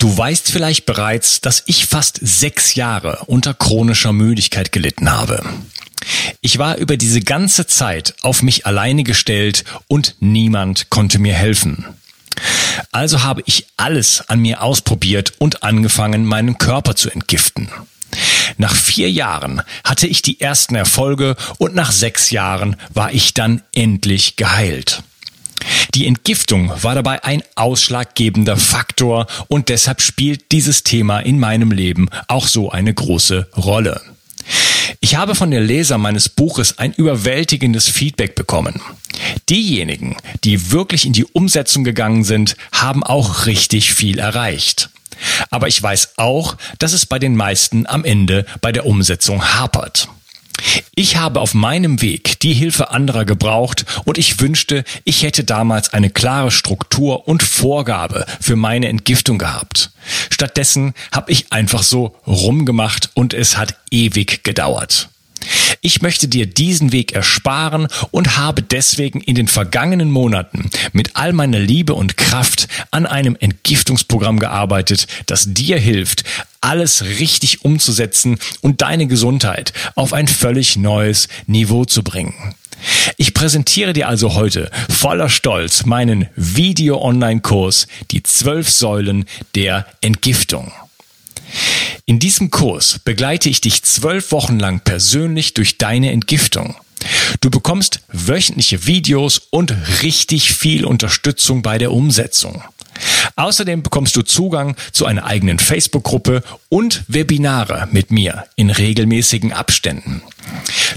Du weißt vielleicht bereits, dass ich fast sechs Jahre unter chronischer Müdigkeit gelitten habe. Ich war über diese ganze Zeit auf mich alleine gestellt und niemand konnte mir helfen. Also habe ich alles an mir ausprobiert und angefangen, meinen Körper zu entgiften. Nach vier Jahren hatte ich die ersten Erfolge und nach sechs Jahren war ich dann endlich geheilt. Die Entgiftung war dabei ein ausschlaggebender Faktor und deshalb spielt dieses Thema in meinem Leben auch so eine große Rolle. Ich habe von den Lesern meines Buches ein überwältigendes Feedback bekommen. Diejenigen, die wirklich in die Umsetzung gegangen sind, haben auch richtig viel erreicht. Aber ich weiß auch, dass es bei den meisten am Ende bei der Umsetzung hapert. Ich habe auf meinem Weg die Hilfe anderer gebraucht und ich wünschte, ich hätte damals eine klare Struktur und Vorgabe für meine Entgiftung gehabt. Stattdessen habe ich einfach so rumgemacht und es hat ewig gedauert. Ich möchte dir diesen Weg ersparen und habe deswegen in den vergangenen Monaten mit all meiner Liebe und Kraft an einem Entgiftungsprogramm gearbeitet, das dir hilft, alles richtig umzusetzen und deine Gesundheit auf ein völlig neues Niveau zu bringen. Ich präsentiere dir also heute voller Stolz meinen Video-Online-Kurs Die zwölf Säulen der Entgiftung. In diesem Kurs begleite ich dich zwölf Wochen lang persönlich durch deine Entgiftung. Du bekommst wöchentliche Videos und richtig viel Unterstützung bei der Umsetzung. Außerdem bekommst du Zugang zu einer eigenen Facebook-Gruppe und Webinare mit mir in regelmäßigen Abständen.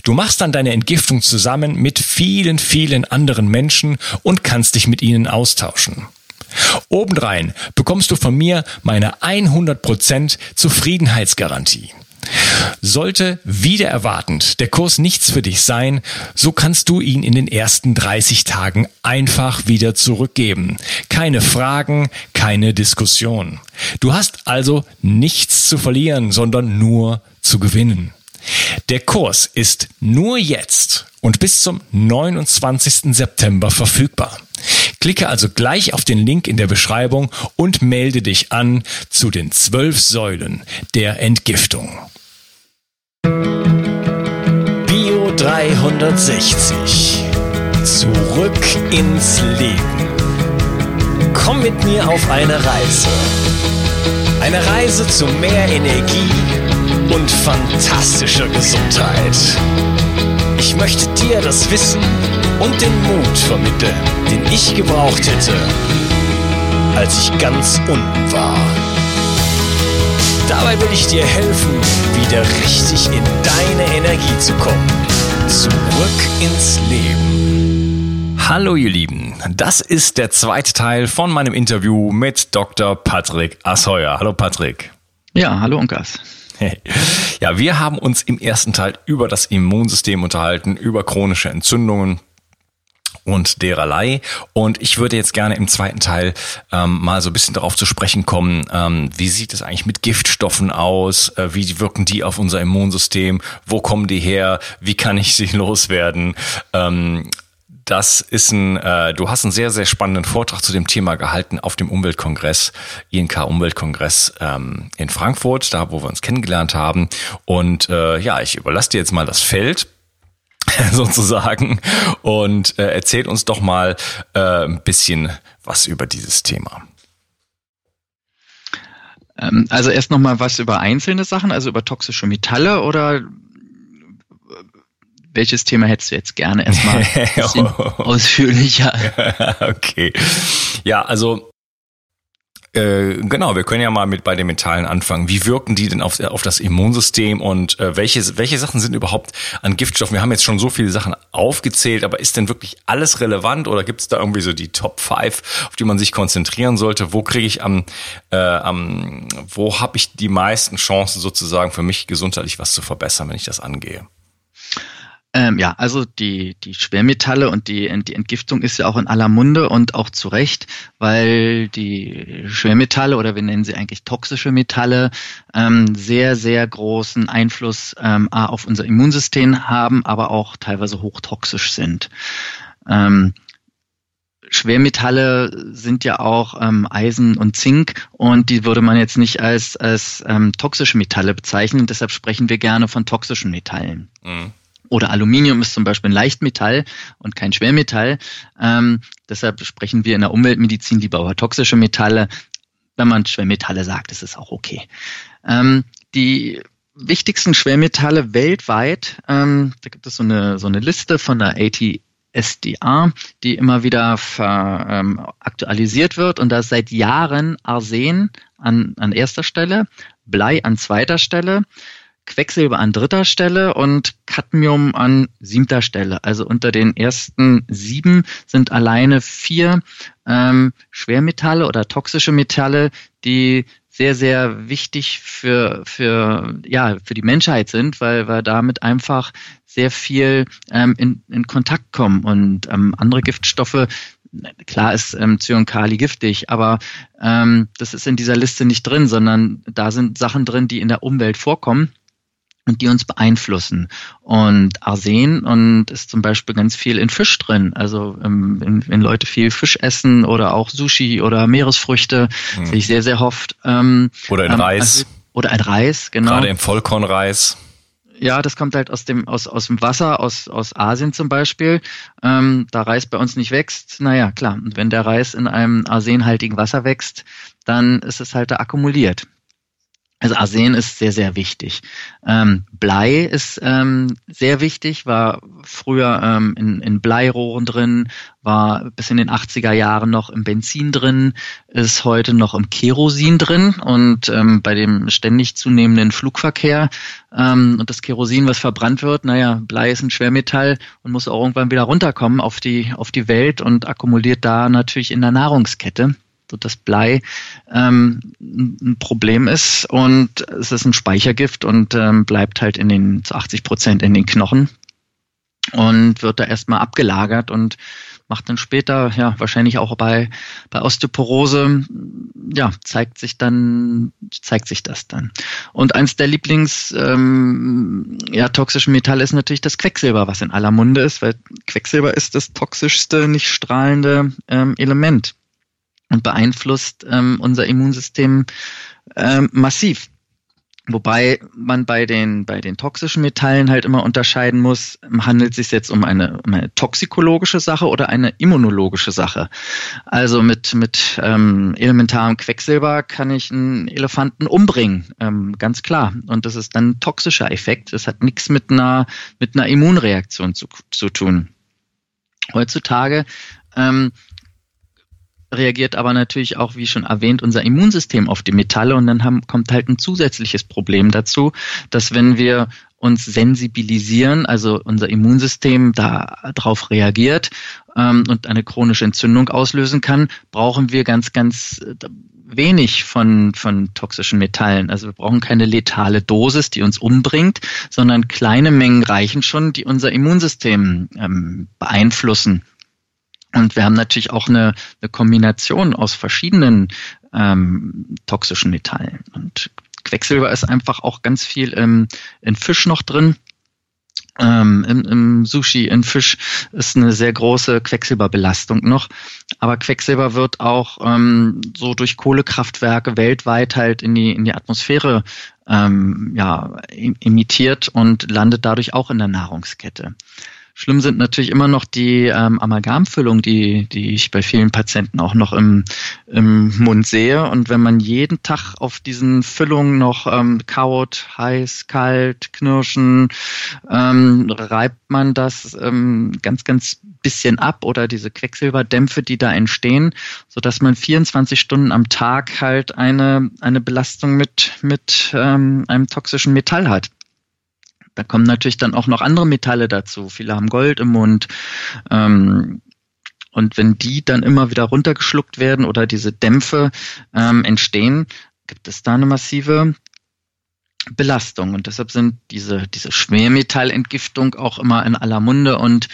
Du machst dann deine Entgiftung zusammen mit vielen, vielen anderen Menschen und kannst dich mit ihnen austauschen. Obendrein bekommst du von mir meine 100% Zufriedenheitsgarantie. Sollte wieder erwartend der Kurs nichts für dich sein, so kannst du ihn in den ersten 30 Tagen einfach wieder zurückgeben. Keine Fragen, keine Diskussion. Du hast also nichts zu verlieren, sondern nur zu gewinnen. Der Kurs ist nur jetzt und bis zum 29. September verfügbar. Klicke also gleich auf den Link in der Beschreibung und melde dich an zu den zwölf Säulen der Entgiftung. Bio 360. Zurück ins Leben. Komm mit mir auf eine Reise. Eine Reise zu mehr Energie und fantastischer Gesundheit. Ich möchte dir das Wissen und den Mut vermitteln, den ich gebraucht hätte, als ich ganz unten war. Dabei will ich dir helfen, wieder richtig in deine Energie zu kommen. Zurück ins Leben. Hallo ihr Lieben, das ist der zweite Teil von meinem Interview mit Dr. Patrick Asheuer. Hallo Patrick. Ja, hallo Unkas. Ja, wir haben uns im ersten Teil über das Immunsystem unterhalten, über chronische Entzündungen, und dererlei. Und ich würde jetzt gerne im zweiten Teil ähm, mal so ein bisschen darauf zu sprechen kommen, ähm, wie sieht es eigentlich mit Giftstoffen aus, äh, wie wirken die auf unser Immunsystem, wo kommen die her, wie kann ich sie loswerden. Ähm, das ist ein, äh, du hast einen sehr, sehr spannenden Vortrag zu dem Thema gehalten auf dem Umweltkongress, INK Umweltkongress ähm, in Frankfurt, da wo wir uns kennengelernt haben. Und äh, ja, ich überlasse dir jetzt mal das Feld sozusagen und äh, erzählt uns doch mal äh, ein bisschen was über dieses Thema. Ähm, also erst noch mal was über einzelne Sachen, also über toxische Metalle oder welches Thema hättest du jetzt gerne erstmal ausführlicher? okay. Ja, also äh, genau, wir können ja mal mit bei den Metallen anfangen. Wie wirken die denn auf, auf das Immunsystem und äh, welche, welche Sachen sind überhaupt an Giftstoffen? Wir haben jetzt schon so viele Sachen aufgezählt, aber ist denn wirklich alles relevant oder gibt es da irgendwie so die Top 5, auf die man sich konzentrieren sollte? Wo kriege ich am, äh, am wo habe ich die meisten Chancen sozusagen für mich gesundheitlich was zu verbessern, wenn ich das angehe? Ähm, ja, also die, die Schwermetalle und die, die Entgiftung ist ja auch in aller Munde und auch zu Recht, weil die Schwermetalle oder wir nennen sie eigentlich toxische Metalle ähm, sehr, sehr großen Einfluss ähm, auf unser Immunsystem haben, aber auch teilweise hochtoxisch sind. Ähm, Schwermetalle sind ja auch ähm, Eisen und Zink und die würde man jetzt nicht als, als ähm, toxische Metalle bezeichnen. Deshalb sprechen wir gerne von toxischen Metallen. Mhm. Oder Aluminium ist zum Beispiel ein Leichtmetall und kein Schwermetall. Ähm, deshalb sprechen wir in der Umweltmedizin lieber über toxische Metalle. Wenn man Schwermetalle sagt, ist es auch okay. Ähm, die wichtigsten Schwermetalle weltweit, ähm, da gibt es so eine, so eine Liste von der ATSDA, die immer wieder ver, ähm, aktualisiert wird und da ist seit Jahren Arsen an, an erster Stelle, Blei an zweiter Stelle, Quecksilber an dritter Stelle und Cadmium an siebter Stelle. Also unter den ersten sieben sind alleine vier ähm, Schwermetalle oder toxische Metalle, die sehr, sehr wichtig für, für, ja, für die Menschheit sind, weil wir damit einfach sehr viel ähm, in, in Kontakt kommen. Und ähm, andere Giftstoffe, klar ist ähm, Cyankali giftig, aber ähm, das ist in dieser Liste nicht drin, sondern da sind Sachen drin, die in der Umwelt vorkommen und die uns beeinflussen. Und Arsen und ist zum Beispiel ganz viel in Fisch drin. Also ähm, wenn, wenn Leute viel Fisch essen oder auch Sushi oder Meeresfrüchte, hm. sehe ich sehr, sehr oft. Ähm, oder in ähm, Reis. Also, oder ein Reis, genau. Gerade im Vollkornreis. Ja, das kommt halt aus dem, aus, aus dem Wasser, aus, aus Asien zum Beispiel. Ähm, da Reis bei uns nicht wächst, naja, klar. Und wenn der Reis in einem arsenhaltigen Wasser wächst, dann ist es halt da akkumuliert. Also Arsen ist sehr, sehr wichtig. Ähm, Blei ist ähm, sehr wichtig, war früher ähm, in, in Bleirohren drin, war bis in den 80er Jahren noch im Benzin drin, ist heute noch im Kerosin drin und ähm, bei dem ständig zunehmenden Flugverkehr ähm, und das Kerosin, was verbrannt wird, naja, Blei ist ein Schwermetall und muss auch irgendwann wieder runterkommen auf die, auf die Welt und akkumuliert da natürlich in der Nahrungskette dass Blei ähm, ein Problem ist und es ist ein Speichergift und ähm, bleibt halt in den zu 80 Prozent in den Knochen und wird da erstmal abgelagert und macht dann später, ja, wahrscheinlich auch bei, bei Osteoporose, ja, zeigt sich dann, zeigt sich das dann. Und eins der Lieblings, ähm, ja, toxischen Metalle ist natürlich das Quecksilber, was in aller Munde ist, weil Quecksilber ist das toxischste, nicht strahlende ähm, Element beeinflusst ähm, unser Immunsystem ähm, massiv. Wobei man bei den, bei den toxischen Metallen halt immer unterscheiden muss, handelt es sich jetzt um eine, um eine toxikologische Sache oder eine immunologische Sache. Also mit, mit ähm, elementarem Quecksilber kann ich einen Elefanten umbringen, ähm, ganz klar. Und das ist dann ein toxischer Effekt. Das hat nichts mit einer, mit einer Immunreaktion zu, zu tun. Heutzutage ähm, reagiert aber natürlich auch, wie schon erwähnt, unser Immunsystem auf die Metalle und dann haben, kommt halt ein zusätzliches Problem dazu, dass wenn wir uns sensibilisieren, also unser Immunsystem darauf reagiert ähm, und eine chronische Entzündung auslösen kann, brauchen wir ganz, ganz äh, wenig von, von toxischen Metallen. Also wir brauchen keine letale Dosis, die uns umbringt, sondern kleine Mengen reichen schon, die unser Immunsystem ähm, beeinflussen. Und wir haben natürlich auch eine, eine Kombination aus verschiedenen ähm, toxischen Metallen. Und Quecksilber ist einfach auch ganz viel im, in Fisch noch drin. Ähm, im, Im Sushi, in Fisch ist eine sehr große Quecksilberbelastung noch. Aber Quecksilber wird auch ähm, so durch Kohlekraftwerke weltweit halt in die, in die Atmosphäre ähm, ja, emittiert und landet dadurch auch in der Nahrungskette. Schlimm sind natürlich immer noch die ähm, Amalgamfüllungen, die, die ich bei vielen Patienten auch noch im, im Mund sehe. Und wenn man jeden Tag auf diesen Füllungen noch ähm, kaut, heiß, kalt, knirschen, ähm, reibt man das ähm, ganz, ganz bisschen ab oder diese Quecksilberdämpfe, die da entstehen, so dass man 24 Stunden am Tag halt eine, eine Belastung mit, mit ähm, einem toxischen Metall hat. Da kommen natürlich dann auch noch andere Metalle dazu. Viele haben Gold im Mund. Ähm, und wenn die dann immer wieder runtergeschluckt werden oder diese Dämpfe ähm, entstehen, gibt es da eine massive Belastung. Und deshalb sind diese, diese Schwermetallentgiftung auch immer in aller Munde und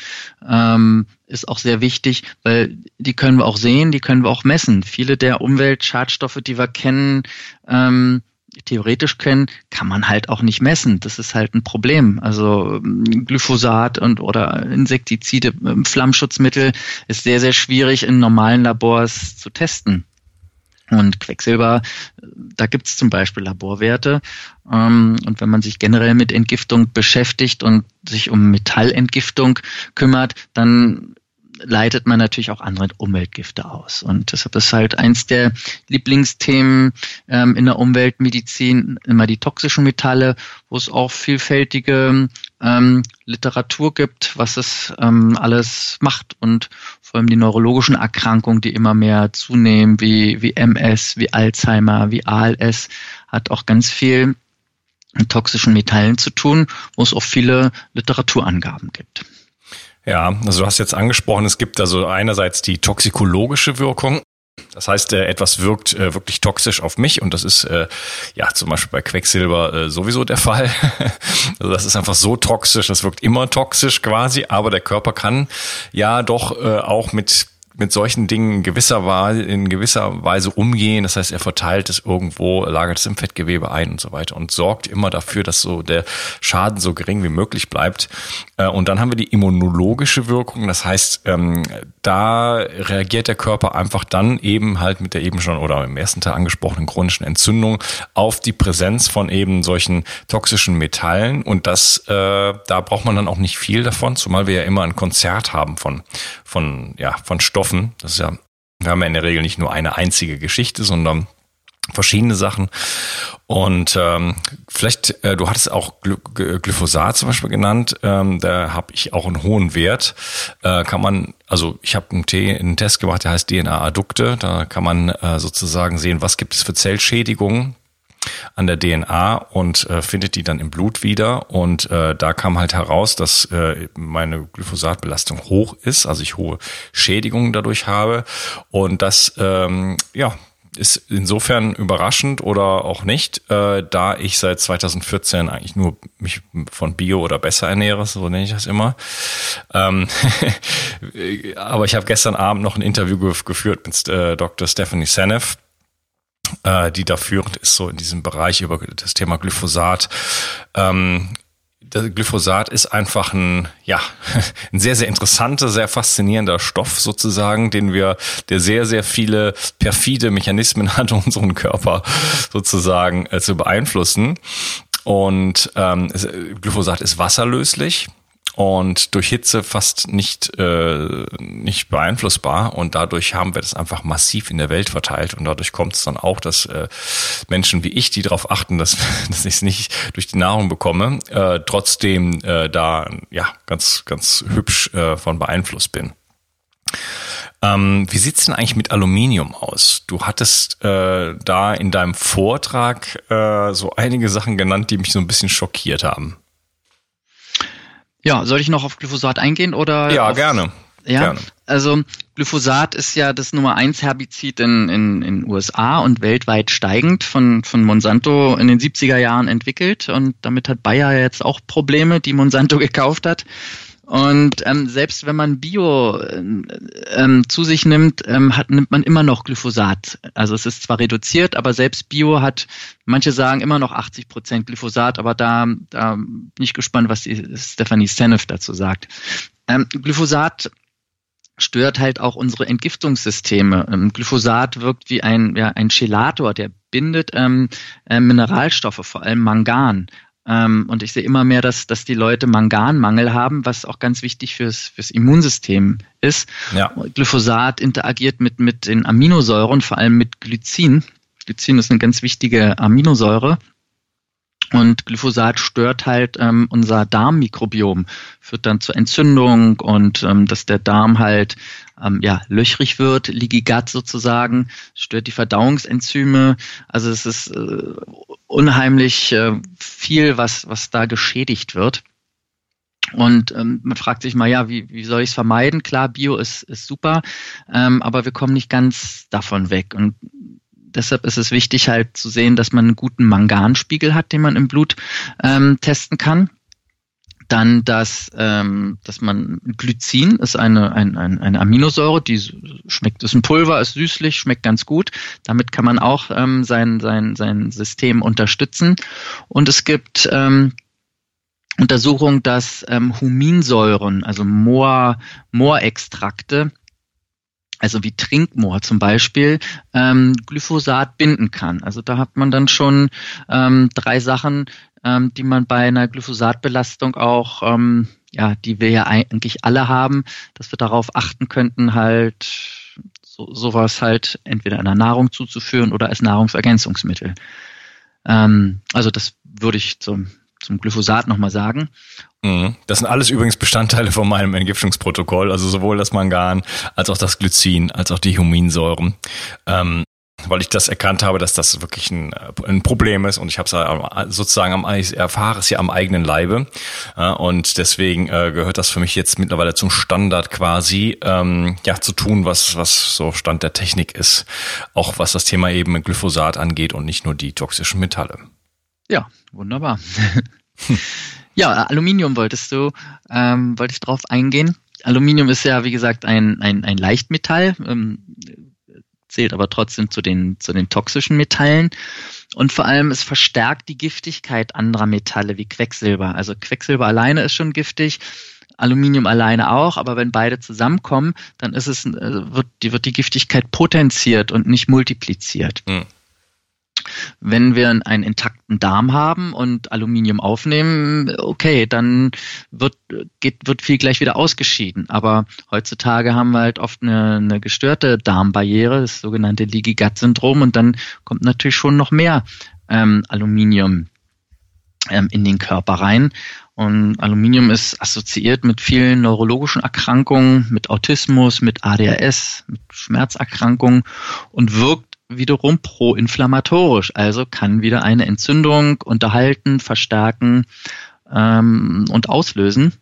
ähm, ist auch sehr wichtig, weil die können wir auch sehen, die können wir auch messen. Viele der Umweltschadstoffe, die wir kennen, ähm, theoretisch können, kann man halt auch nicht messen. Das ist halt ein Problem. Also ähm, Glyphosat und oder Insektizide, ähm, Flammschutzmittel ist sehr, sehr schwierig in normalen Labors zu testen. Und Quecksilber, da gibt es zum Beispiel Laborwerte. Ähm, und wenn man sich generell mit Entgiftung beschäftigt und sich um Metallentgiftung kümmert, dann leitet man natürlich auch andere Umweltgifte aus. Und deshalb ist halt eins der Lieblingsthemen ähm, in der Umweltmedizin immer die toxischen Metalle, wo es auch vielfältige ähm, Literatur gibt, was es ähm, alles macht und vor allem die neurologischen Erkrankungen, die immer mehr zunehmen, wie, wie MS, wie Alzheimer, wie ALS, hat auch ganz viel mit toxischen Metallen zu tun, wo es auch viele Literaturangaben gibt. Ja, also du hast jetzt angesprochen, es gibt also einerseits die toxikologische Wirkung. Das heißt, äh, etwas wirkt äh, wirklich toxisch auf mich und das ist äh, ja zum Beispiel bei Quecksilber sowieso der Fall. also das ist einfach so toxisch, das wirkt immer toxisch quasi, aber der Körper kann ja doch auch mit mit solchen Dingen in gewisser, Weise, in gewisser Weise umgehen. Das heißt, er verteilt es irgendwo, lagert es im Fettgewebe ein und so weiter und sorgt immer dafür, dass so der Schaden so gering wie möglich bleibt. Äh, und dann haben wir die immunologische Wirkung. Das heißt, ähm, da reagiert der Körper einfach dann eben halt mit der eben schon oder im ersten Teil angesprochenen chronischen Entzündung auf die Präsenz von eben solchen toxischen Metallen. Und das, äh, da braucht man dann auch nicht viel davon, zumal wir ja immer ein Konzert haben von, von, ja, von Stoffen offen. Das ist ja, wir haben ja in der Regel nicht nur eine einzige Geschichte, sondern verschiedene Sachen. Und ähm, vielleicht, äh, du hattest auch Glyphosat zum Beispiel genannt, ähm, da habe ich auch einen hohen Wert. Äh, kann man, also ich habe einen, einen, Test gemacht, der heißt DNA-Addukte. Da kann man äh, sozusagen sehen, was gibt es für Zellschädigungen an der DNA und äh, findet die dann im Blut wieder. Und äh, da kam halt heraus, dass äh, meine Glyphosatbelastung hoch ist, also ich hohe Schädigungen dadurch habe. Und das, ähm, ja, ist insofern überraschend oder auch nicht, äh, da ich seit 2014 eigentlich nur mich von Bio oder besser ernähre, so nenne ich das immer. Ähm aber ich habe gestern Abend noch ein Interview geführt mit äh, Dr. Stephanie Seneff äh, die da führend ist, so in diesem Bereich über das Thema Glyphosat. Ähm, Glyphosat ist einfach ein, ja, ein sehr, sehr interessanter, sehr faszinierender Stoff sozusagen, den wir, der sehr, sehr viele perfide Mechanismen hat, unseren Körper sozusagen äh, zu beeinflussen. Und ähm, Glyphosat ist wasserlöslich und durch Hitze fast nicht, äh, nicht beeinflussbar. Und dadurch haben wir das einfach massiv in der Welt verteilt. Und dadurch kommt es dann auch, dass äh, Menschen wie ich, die darauf achten, dass, dass ich es nicht durch die Nahrung bekomme, äh, trotzdem äh, da ja ganz, ganz hübsch äh, von beeinflusst bin. Ähm, wie sieht's denn eigentlich mit Aluminium aus? Du hattest äh, da in deinem Vortrag äh, so einige Sachen genannt, die mich so ein bisschen schockiert haben. Ja, soll ich noch auf Glyphosat eingehen oder? Ja, auf, gerne. Ja, gerne. also Glyphosat ist ja das Nummer eins Herbizid in, in, in USA und weltweit steigend von, von Monsanto in den 70er Jahren entwickelt und damit hat Bayer jetzt auch Probleme, die Monsanto gekauft hat. Und ähm, selbst wenn man Bio ähm, zu sich nimmt, ähm, hat, nimmt man immer noch Glyphosat. Also es ist zwar reduziert, aber selbst Bio hat, manche sagen immer noch 80 Prozent Glyphosat, aber da, da bin ich gespannt, was die Stephanie Seneff dazu sagt. Ähm, Glyphosat stört halt auch unsere Entgiftungssysteme. Ähm, Glyphosat wirkt wie ein, ja, ein Chelator, der bindet ähm, äh, Mineralstoffe, vor allem Mangan. Ähm, und ich sehe immer mehr, dass, dass die Leute Manganmangel haben, was auch ganz wichtig fürs, fürs Immunsystem ist. Ja. Glyphosat interagiert mit, mit den Aminosäuren, vor allem mit Glycin. Glycin ist eine ganz wichtige Aminosäure. Und Glyphosat stört halt ähm, unser Darmmikrobiom, führt dann zur Entzündung und ähm, dass der Darm halt ähm, ja, löchrig wird, Gut sozusagen, stört die Verdauungsenzyme. Also es ist äh, unheimlich äh, viel, was, was da geschädigt wird. Und ähm, man fragt sich mal, ja, wie, wie soll ich es vermeiden? Klar, Bio ist, ist super, ähm, aber wir kommen nicht ganz davon weg. Und deshalb ist es wichtig halt zu sehen, dass man einen guten Manganspiegel hat, den man im Blut ähm, testen kann. Dann, dass, ähm, dass man Glycin ist eine, ein, ein, eine Aminosäure, die schmeckt, ist ein Pulver, ist süßlich, schmeckt ganz gut. Damit kann man auch ähm, sein, sein, sein System unterstützen. Und es gibt ähm, Untersuchungen, dass ähm, Huminsäuren, also Moor, Moorextrakte, also wie Trinkmoor zum Beispiel, ähm, Glyphosat binden kann. Also da hat man dann schon ähm, drei Sachen, ähm, die man bei einer Glyphosatbelastung auch, ähm, ja, die wir ja eigentlich alle haben, dass wir darauf achten könnten, halt so, sowas halt entweder in der Nahrung zuzuführen oder als Nahrungsergänzungsmittel. Ähm, also das würde ich zum zum Glyphosat nochmal sagen. Mhm. Das sind alles übrigens Bestandteile von meinem Entgiftungsprotokoll, also sowohl das Mangan als auch das Glycin, als auch die Huminsäuren. Ähm, weil ich das erkannt habe, dass das wirklich ein, ein Problem ist und ich habe es sozusagen am, ich erfahre es ja am eigenen Leibe und deswegen äh, gehört das für mich jetzt mittlerweile zum Standard quasi, ähm, ja zu tun, was was so Stand der Technik ist, auch was das Thema eben Glyphosat angeht und nicht nur die toxischen Metalle. Ja, wunderbar. ja, Aluminium wolltest du, ähm, wollte ich drauf eingehen. Aluminium ist ja, wie gesagt, ein, ein, ein Leichtmetall, ähm, zählt aber trotzdem zu den, zu den toxischen Metallen. Und vor allem, es verstärkt die Giftigkeit anderer Metalle wie Quecksilber. Also Quecksilber alleine ist schon giftig. Aluminium alleine auch, aber wenn beide zusammenkommen, dann ist es, äh, wird, die, wird die Giftigkeit potenziert und nicht multipliziert. Hm. Wenn wir einen intakten Darm haben und Aluminium aufnehmen, okay, dann wird, geht, wird viel gleich wieder ausgeschieden. Aber heutzutage haben wir halt oft eine, eine gestörte Darmbarriere, das sogenannte Leaky Gut Syndrom, und dann kommt natürlich schon noch mehr ähm, Aluminium ähm, in den Körper rein. Und Aluminium ist assoziiert mit vielen neurologischen Erkrankungen, mit Autismus, mit ADHS, mit Schmerzerkrankungen und wirkt wiederum proinflammatorisch, also kann wieder eine Entzündung unterhalten, verstärken ähm, und auslösen.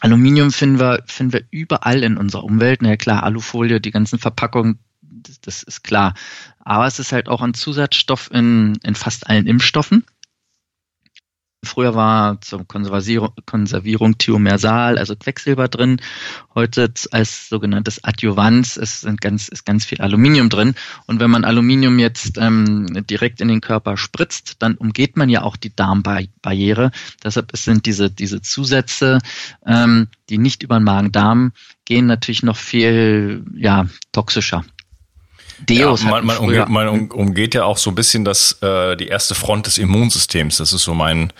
Aluminium finden wir, finden wir überall in unserer Umwelt. Na ja, klar, Alufolie, die ganzen Verpackungen, das, das ist klar. Aber es ist halt auch ein Zusatzstoff in, in fast allen Impfstoffen. Früher war zur Konservierung, Konservierung Thiomersal, also Quecksilber drin. Heute als sogenanntes Adjuvans ist ganz, ist ganz viel Aluminium drin. Und wenn man Aluminium jetzt ähm, direkt in den Körper spritzt, dann umgeht man ja auch die Darmbarriere. Deshalb sind diese, diese Zusätze, ähm, die nicht über den Magen-Darm gehen, natürlich noch viel ja, toxischer. Deos ja, man, man, umgeht, man umgeht ja auch so ein bisschen das, äh, die erste Front des Immunsystems. Das ist so mein,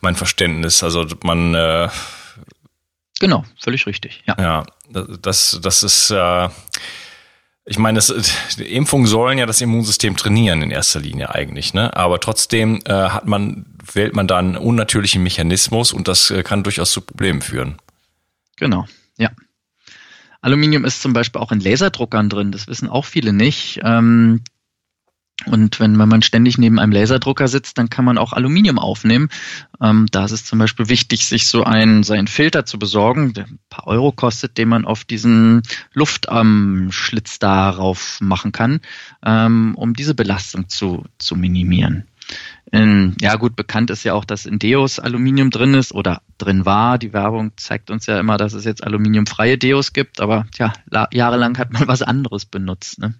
mein Verständnis. Also man äh, Genau, völlig richtig. Ja, ja das, das ist äh, ich meine, das, die Impfungen sollen ja das Immunsystem trainieren in erster Linie eigentlich, ne? Aber trotzdem äh, hat man, wählt man da einen unnatürlichen Mechanismus und das äh, kann durchaus zu Problemen führen. Genau, ja. Aluminium ist zum Beispiel auch in Laserdruckern drin, das wissen auch viele nicht. Ähm, und wenn man ständig neben einem Laserdrucker sitzt, dann kann man auch Aluminium aufnehmen. Ähm, da ist es zum Beispiel wichtig, sich so einen, seinen Filter zu besorgen, der ein paar Euro kostet, den man auf diesen Luftschlitz ähm, darauf machen kann, ähm, um diese Belastung zu, zu minimieren. In, ja gut, bekannt ist ja auch, dass in Deos Aluminium drin ist oder drin war. Die Werbung zeigt uns ja immer, dass es jetzt aluminiumfreie Deos gibt, aber tja, jahrelang hat man was anderes benutzt. Ne?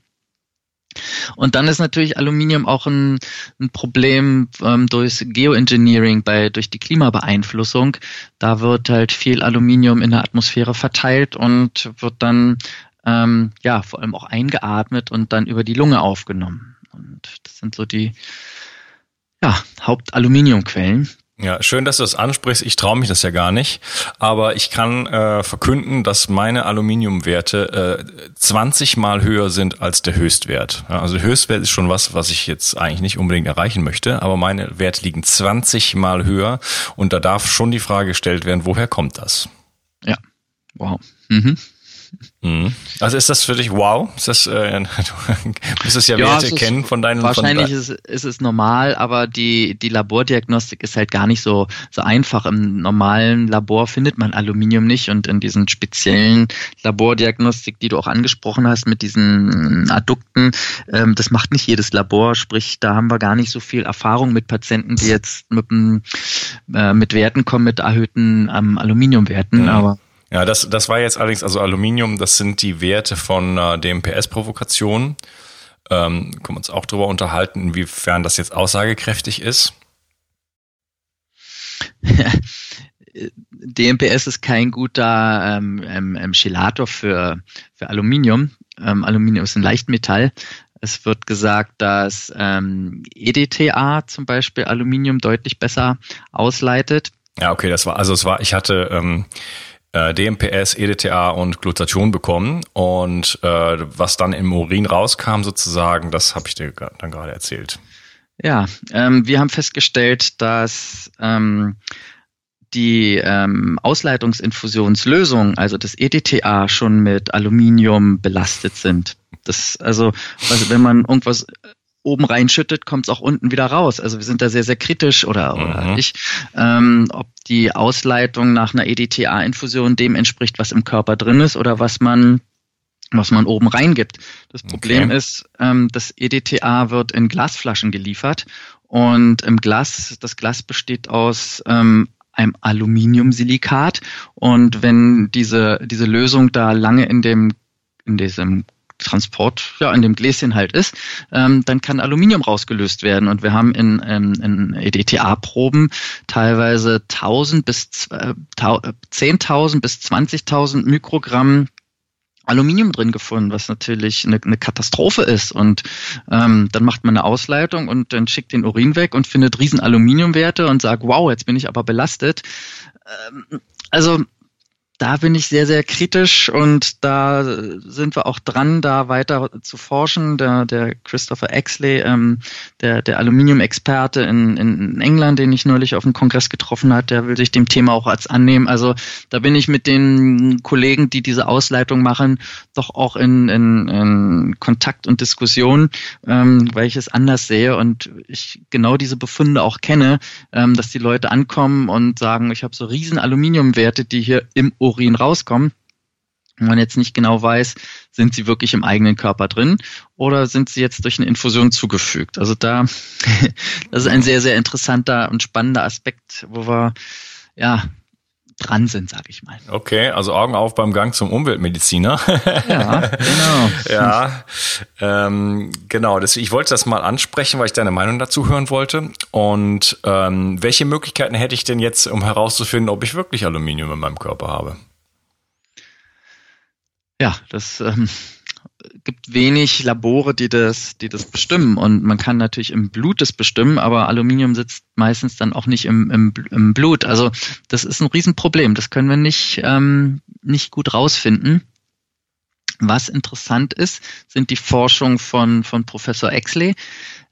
Und dann ist natürlich Aluminium auch ein, ein Problem ähm, durch Geoengineering, bei, durch die Klimabeeinflussung. Da wird halt viel Aluminium in der Atmosphäre verteilt und wird dann ähm, ja vor allem auch eingeatmet und dann über die Lunge aufgenommen. Und das sind so die ja, Hauptaluminiumquellen. Ja, schön, dass du das ansprichst. Ich traue mich das ja gar nicht, aber ich kann äh, verkünden, dass meine Aluminiumwerte äh, 20 mal höher sind als der Höchstwert. Ja, also der Höchstwert ist schon was, was ich jetzt eigentlich nicht unbedingt erreichen möchte, aber meine Werte liegen 20 mal höher und da darf schon die Frage gestellt werden, woher kommt das? Ja, wow. Mhm. Mhm. Also ist das für dich wow? Ist das, äh, du müsstest ja, ja Werte kennen von deinen Wahrscheinlich von ist, ist es normal, aber die, die Labordiagnostik ist halt gar nicht so, so einfach. Im normalen Labor findet man Aluminium nicht und in diesen speziellen Labordiagnostik, die du auch angesprochen hast, mit diesen Addukten, ähm, das macht nicht jedes Labor. Sprich, da haben wir gar nicht so viel Erfahrung mit Patienten, die jetzt mit äh, mit Werten kommen, mit erhöhten ähm, Aluminiumwerten. Mhm. Aber ja, das, das war jetzt allerdings, also Aluminium, das sind die Werte von äh, DMPS-Provokationen. Ähm, können wir uns auch darüber unterhalten, inwiefern das jetzt aussagekräftig ist. DMPS ist kein guter ähm, ähm, Chelator für, für Aluminium. Ähm, Aluminium ist ein Leichtmetall. Es wird gesagt, dass ähm, EDTA zum Beispiel Aluminium deutlich besser ausleitet. Ja, okay, das war, also es war, ich hatte ähm, äh, DMPS, EDTA und Glutathion bekommen und äh, was dann im Urin rauskam sozusagen, das habe ich dir dann gerade erzählt. Ja, ähm, wir haben festgestellt, dass ähm, die ähm, Ausleitungsinfusionslösung, also das EDTA, schon mit Aluminium belastet sind. Das, also, also wenn man irgendwas oben reinschüttet, kommt es auch unten wieder raus. Also wir sind da sehr, sehr kritisch oder, oder mhm. ich, ähm, ob die Ausleitung nach einer EDTA-Infusion dem entspricht, was im Körper drin ist oder was man was man oben reingibt. Das Problem okay. ist, ähm, das EDTA wird in Glasflaschen geliefert und im Glas, das Glas besteht aus ähm, einem Aluminiumsilikat und wenn diese, diese Lösung da lange in dem, in diesem Transport ja in dem Gläschen halt ist, ähm, dann kann Aluminium rausgelöst werden. Und wir haben in, in, in EDTA-Proben teilweise 1000 bis äh, 10.000 bis 20.000 Mikrogramm Aluminium drin gefunden, was natürlich eine, eine Katastrophe ist. Und ähm, dann macht man eine Ausleitung und dann schickt den Urin weg und findet riesen Aluminiumwerte und sagt, wow, jetzt bin ich aber belastet. Ähm, also da bin ich sehr, sehr kritisch und da sind wir auch dran, da weiter zu forschen. Der, der Christopher Exley, ähm, der, der Aluminium-Experte in, in England, den ich neulich auf dem Kongress getroffen hat, der will sich dem Thema auch als annehmen. Also da bin ich mit den Kollegen, die diese Ausleitung machen, doch auch in, in, in Kontakt und Diskussion, ähm, weil ich es anders sehe und ich genau diese Befunde auch kenne, ähm, dass die Leute ankommen und sagen, ich habe so riesen Aluminiumwerte, die hier im Urin rauskommen. Und man jetzt nicht genau weiß, sind sie wirklich im eigenen Körper drin oder sind sie jetzt durch eine Infusion zugefügt. Also da, das ist ein sehr, sehr interessanter und spannender Aspekt, wo wir ja dran sind, sage ich mal. Okay, also Augen auf beim Gang zum Umweltmediziner. ja, genau. ja, ähm, genau. Das, ich wollte das mal ansprechen, weil ich deine Meinung dazu hören wollte. Und ähm, welche Möglichkeiten hätte ich denn jetzt, um herauszufinden, ob ich wirklich Aluminium in meinem Körper habe? Ja, das ähm, gibt wenig Labore, die das, die das bestimmen. Und man kann natürlich im Blut das bestimmen, aber Aluminium sitzt meistens dann auch nicht im, im, im Blut. Also das ist ein Riesenproblem. Das können wir nicht, ähm, nicht gut rausfinden. Was interessant ist, sind die Forschungen von, von Professor Exley,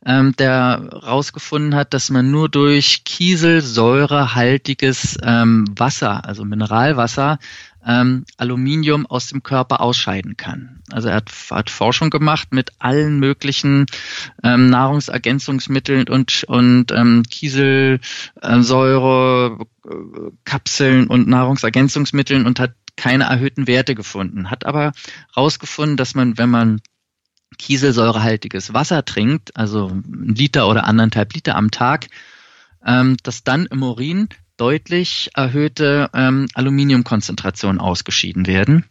ähm, der herausgefunden hat, dass man nur durch kieselsäurehaltiges ähm, Wasser, also Mineralwasser, ähm, Aluminium aus dem Körper ausscheiden kann. Also er hat, hat Forschung gemacht mit allen möglichen ähm, Nahrungsergänzungsmitteln und, und ähm, Kieselsäure, äh, Kapseln und Nahrungsergänzungsmitteln und hat keine erhöhten Werte gefunden. Hat aber herausgefunden, dass man, wenn man kieselsäurehaltiges Wasser trinkt, also ein Liter oder anderthalb Liter am Tag, ähm, dass dann im Urin deutlich erhöhte ähm, Aluminiumkonzentrationen ausgeschieden werden.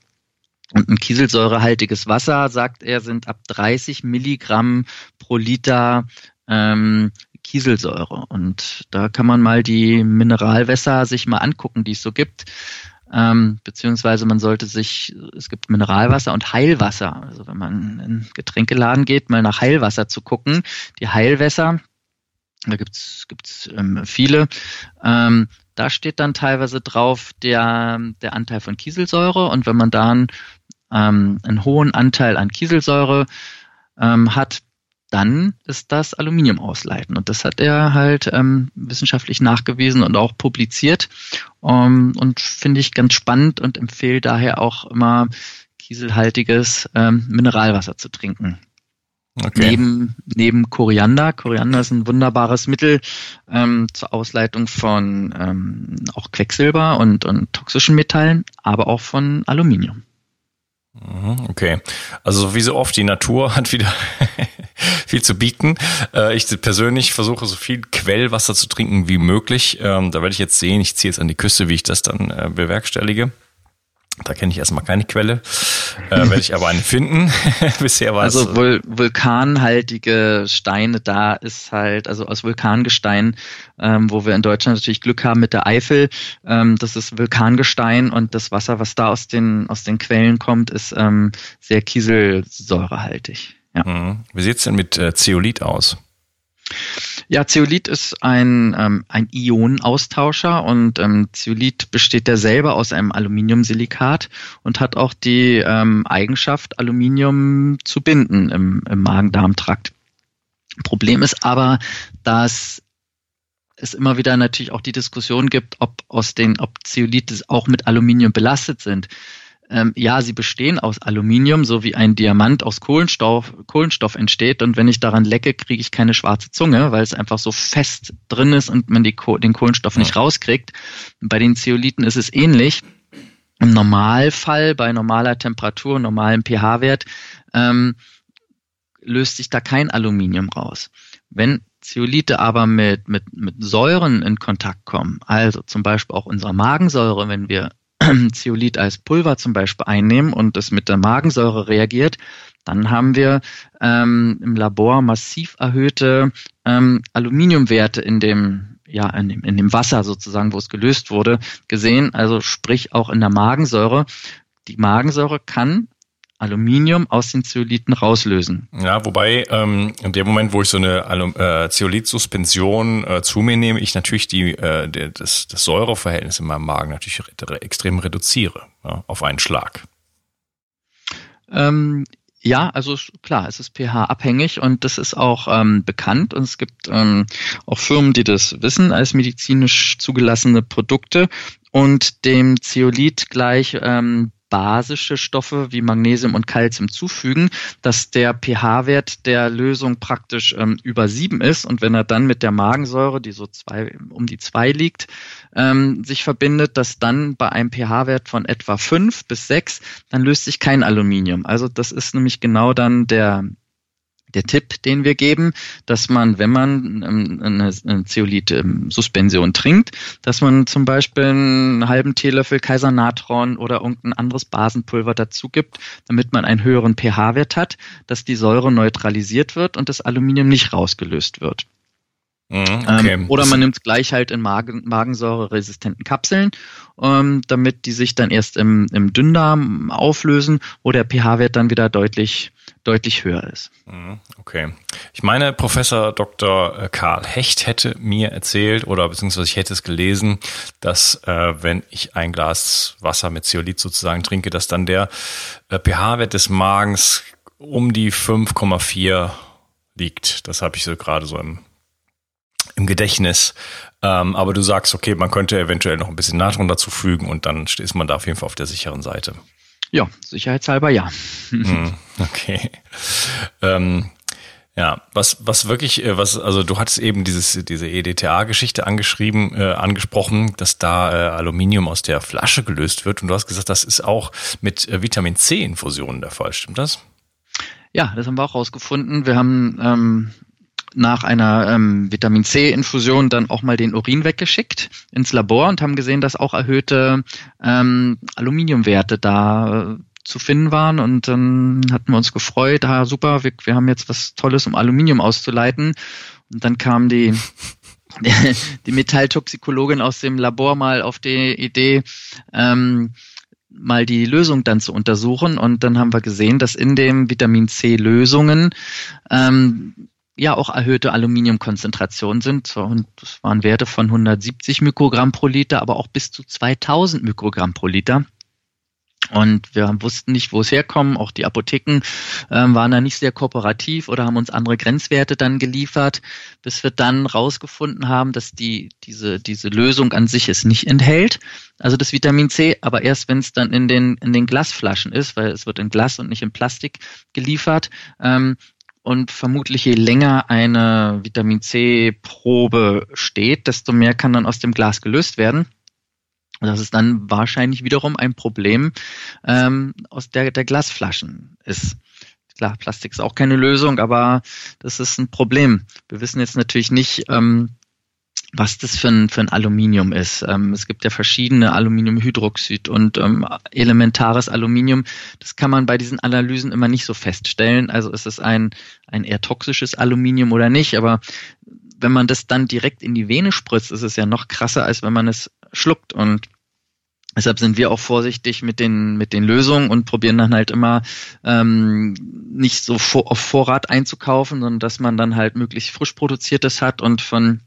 Und ein kieselsäurehaltiges Wasser, sagt er, sind ab 30 Milligramm pro Liter ähm, Kieselsäure. Und da kann man mal die Mineralwässer sich mal angucken, die es so gibt. Ähm, beziehungsweise man sollte sich, es gibt Mineralwasser und Heilwasser. Also wenn man in Getränkeladen geht, mal nach Heilwasser zu gucken. Die Heilwässer, da gibt's gibt's ähm, viele. Ähm, da steht dann teilweise drauf der, der Anteil von Kieselsäure und wenn man dann ähm, einen hohen Anteil an Kieselsäure ähm, hat, dann ist das Aluminium ausleiten. Und das hat er halt ähm, wissenschaftlich nachgewiesen und auch publiziert. Um, ähm, und finde ich ganz spannend und empfehle daher auch immer kieselhaltiges ähm, Mineralwasser zu trinken. Okay. Neben, neben Koriander. Koriander ist ein wunderbares Mittel ähm, zur Ausleitung von ähm, auch Quecksilber und, und toxischen Metallen, aber auch von Aluminium. Mhm, okay, also wie so oft, die Natur hat wieder viel zu bieten. Äh, ich persönlich versuche so viel Quellwasser zu trinken wie möglich. Ähm, da werde ich jetzt sehen, ich ziehe jetzt an die Küste, wie ich das dann äh, bewerkstellige. Da kenne ich erstmal keine Quelle, äh, werde ich aber eine finden. Bisher war Also äh, vul vulkanhaltige Steine, da ist halt, also aus Vulkangestein, ähm, wo wir in Deutschland natürlich Glück haben mit der Eifel, ähm, das ist Vulkangestein und das Wasser, was da aus den, aus den Quellen kommt, ist ähm, sehr kieselsäurehaltig. Ja. Mhm. Wie sieht's denn mit äh, Zeolit aus? Ja, Zeolit ist ein, ähm, ein Ionenaustauscher und ähm, Zeolit besteht ja selber aus einem Aluminiumsilikat und hat auch die ähm, Eigenschaft, Aluminium zu binden im, im Magen-Darm-Trakt. Problem ist aber, dass es immer wieder natürlich auch die Diskussion gibt, ob aus den, ob Zeolite auch mit Aluminium belastet sind ähm, ja, sie bestehen aus Aluminium, so wie ein Diamant aus Kohlenstoff, Kohlenstoff entsteht. Und wenn ich daran lecke, kriege ich keine schwarze Zunge, weil es einfach so fest drin ist und man die, den Kohlenstoff nicht rauskriegt. Bei den Zeoliten ist es ähnlich. Im Normalfall, bei normaler Temperatur, normalem pH-Wert, ähm, löst sich da kein Aluminium raus. Wenn Zeolite aber mit, mit, mit Säuren in Kontakt kommen, also zum Beispiel auch unsere Magensäure, wenn wir Zeolit als Pulver zum Beispiel einnehmen und es mit der Magensäure reagiert, dann haben wir ähm, im Labor massiv erhöhte ähm, Aluminiumwerte in dem, ja, in dem, in dem Wasser sozusagen, wo es gelöst wurde, gesehen. Also sprich auch in der Magensäure. Die Magensäure kann Aluminium aus den Zeoliten rauslösen. Ja, wobei ähm, in dem Moment, wo ich so eine äh, Zeolit-Suspension äh, zu mir nehme, ich natürlich die, äh, die, das, das Säureverhältnis in meinem Magen natürlich re extrem reduziere ja, auf einen Schlag. Ähm, ja, also klar, es ist pH-abhängig und das ist auch ähm, bekannt und es gibt ähm, auch Firmen, die das wissen als medizinisch zugelassene Produkte und dem Zeolit gleich ähm, basische Stoffe wie Magnesium und Calcium zufügen, dass der pH-Wert der Lösung praktisch ähm, über sieben ist und wenn er dann mit der Magensäure, die so zwei, um die zwei liegt, ähm, sich verbindet, dass dann bei einem pH-Wert von etwa fünf bis sechs, dann löst sich kein Aluminium. Also das ist nämlich genau dann der der Tipp, den wir geben, dass man, wenn man ähm, eine, Zeolit-Suspension trinkt, dass man zum Beispiel einen halben Teelöffel Kaisernatron oder irgendein anderes Basenpulver dazu gibt, damit man einen höheren pH-Wert hat, dass die Säure neutralisiert wird und das Aluminium nicht rausgelöst wird. Mhm, okay. Ähm, oder man nimmt es gleich halt in Magen, Magensäure-resistenten Kapseln, ähm, damit die sich dann erst im, im Dünndarm auflösen, wo der pH-Wert dann wieder deutlich deutlich höher ist. Mhm, okay. Ich meine, Professor Dr. Äh, Karl Hecht hätte mir erzählt oder beziehungsweise ich hätte es gelesen, dass äh, wenn ich ein Glas Wasser mit Zeolit sozusagen trinke, dass dann der äh, pH-Wert des Magens um die 5,4 liegt. Das habe ich so gerade so im, im Gedächtnis. Ähm, aber du sagst, okay, man könnte eventuell noch ein bisschen Natron dazu fügen und dann ist man da auf jeden Fall auf der sicheren Seite. Ja, sicherheitshalber ja. Hm, okay. Ähm, ja, was, was wirklich, äh, was, also du hattest eben dieses, diese EDTA-Geschichte angeschrieben, äh, angesprochen, dass da äh, Aluminium aus der Flasche gelöst wird und du hast gesagt, das ist auch mit äh, Vitamin C-Infusionen der Fall, stimmt das? Ja, das haben wir auch rausgefunden. Wir haben ähm, nach einer ähm, Vitamin C-Infusion dann auch mal den Urin weggeschickt ins Labor und haben gesehen, dass auch erhöhte ähm, Aluminiumwerte da äh, zu finden waren und dann hatten wir uns gefreut, ah super, wir, wir haben jetzt was Tolles, um Aluminium auszuleiten. Und dann kam die, die Metalltoxikologin aus dem Labor mal auf die Idee, ähm, mal die Lösung dann zu untersuchen. Und dann haben wir gesehen, dass in den Vitamin C Lösungen ähm, ja auch erhöhte Aluminiumkonzentrationen sind. Und das waren Werte von 170 Mikrogramm pro Liter, aber auch bis zu 2000 Mikrogramm pro Liter. Und wir wussten nicht, wo es herkommt. Auch die Apotheken ähm, waren da nicht sehr kooperativ oder haben uns andere Grenzwerte dann geliefert, bis wir dann rausgefunden haben, dass die, diese, diese Lösung an sich es nicht enthält. Also das Vitamin C, aber erst wenn es dann in den, in den Glasflaschen ist, weil es wird in Glas und nicht in Plastik geliefert, ähm, und vermutlich je länger eine Vitamin C-Probe steht, desto mehr kann dann aus dem Glas gelöst werden. Das ist dann wahrscheinlich wiederum ein Problem ähm, aus der, der Glasflaschen ist. Klar, Plastik ist auch keine Lösung, aber das ist ein Problem. Wir wissen jetzt natürlich nicht, ähm, was das für ein, für ein Aluminium ist. Ähm, es gibt ja verschiedene Aluminiumhydroxid und ähm, elementares Aluminium. Das kann man bei diesen Analysen immer nicht so feststellen. Also ist es ein, ein eher toxisches Aluminium oder nicht. Aber wenn man das dann direkt in die Vene spritzt, ist es ja noch krasser, als wenn man es schluckt. Und Deshalb sind wir auch vorsichtig mit den, mit den Lösungen und probieren dann halt immer ähm, nicht so vor, auf Vorrat einzukaufen, sondern dass man dann halt möglichst frisch produziertes hat und von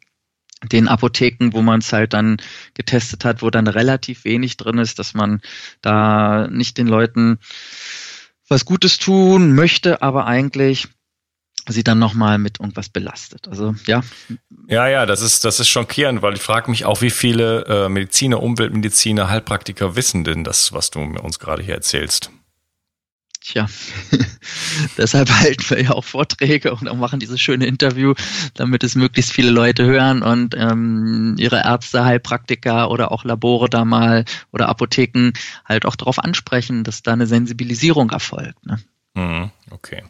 den Apotheken, wo man es halt dann getestet hat, wo dann relativ wenig drin ist, dass man da nicht den Leuten was Gutes tun möchte, aber eigentlich sie dann nochmal mit irgendwas belastet. Also ja. Ja, ja, das ist, das ist schockierend, weil ich frage mich auch, wie viele äh, Mediziner, Umweltmediziner, Heilpraktiker wissen denn das, was du uns gerade hier erzählst? Tja, deshalb halten wir ja auch Vorträge und auch machen dieses schöne Interview, damit es möglichst viele Leute hören und ähm, ihre Ärzte, Heilpraktiker oder auch Labore da mal oder Apotheken halt auch darauf ansprechen, dass da eine Sensibilisierung erfolgt. Ne? Mhm, okay.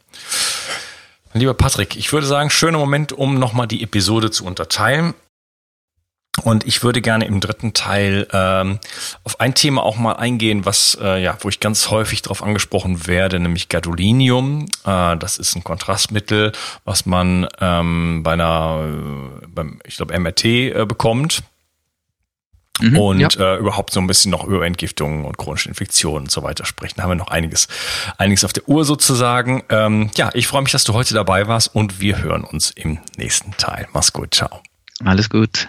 Lieber Patrick, ich würde sagen, schöner Moment, um nochmal die Episode zu unterteilen. Und ich würde gerne im dritten Teil ähm, auf ein Thema auch mal eingehen, was äh, ja, wo ich ganz häufig darauf angesprochen werde, nämlich Gadolinium. Äh, das ist ein Kontrastmittel, was man ähm, bei einer, äh, beim, ich glaube, MRT äh, bekommt. Mhm, und ja. äh, überhaupt so ein bisschen noch über Entgiftungen und chronische Infektionen und so weiter sprechen. Da haben wir noch einiges, einiges auf der Uhr sozusagen. Ähm, ja, ich freue mich, dass du heute dabei warst und wir hören uns im nächsten Teil. Mach's gut, ciao. Alles gut.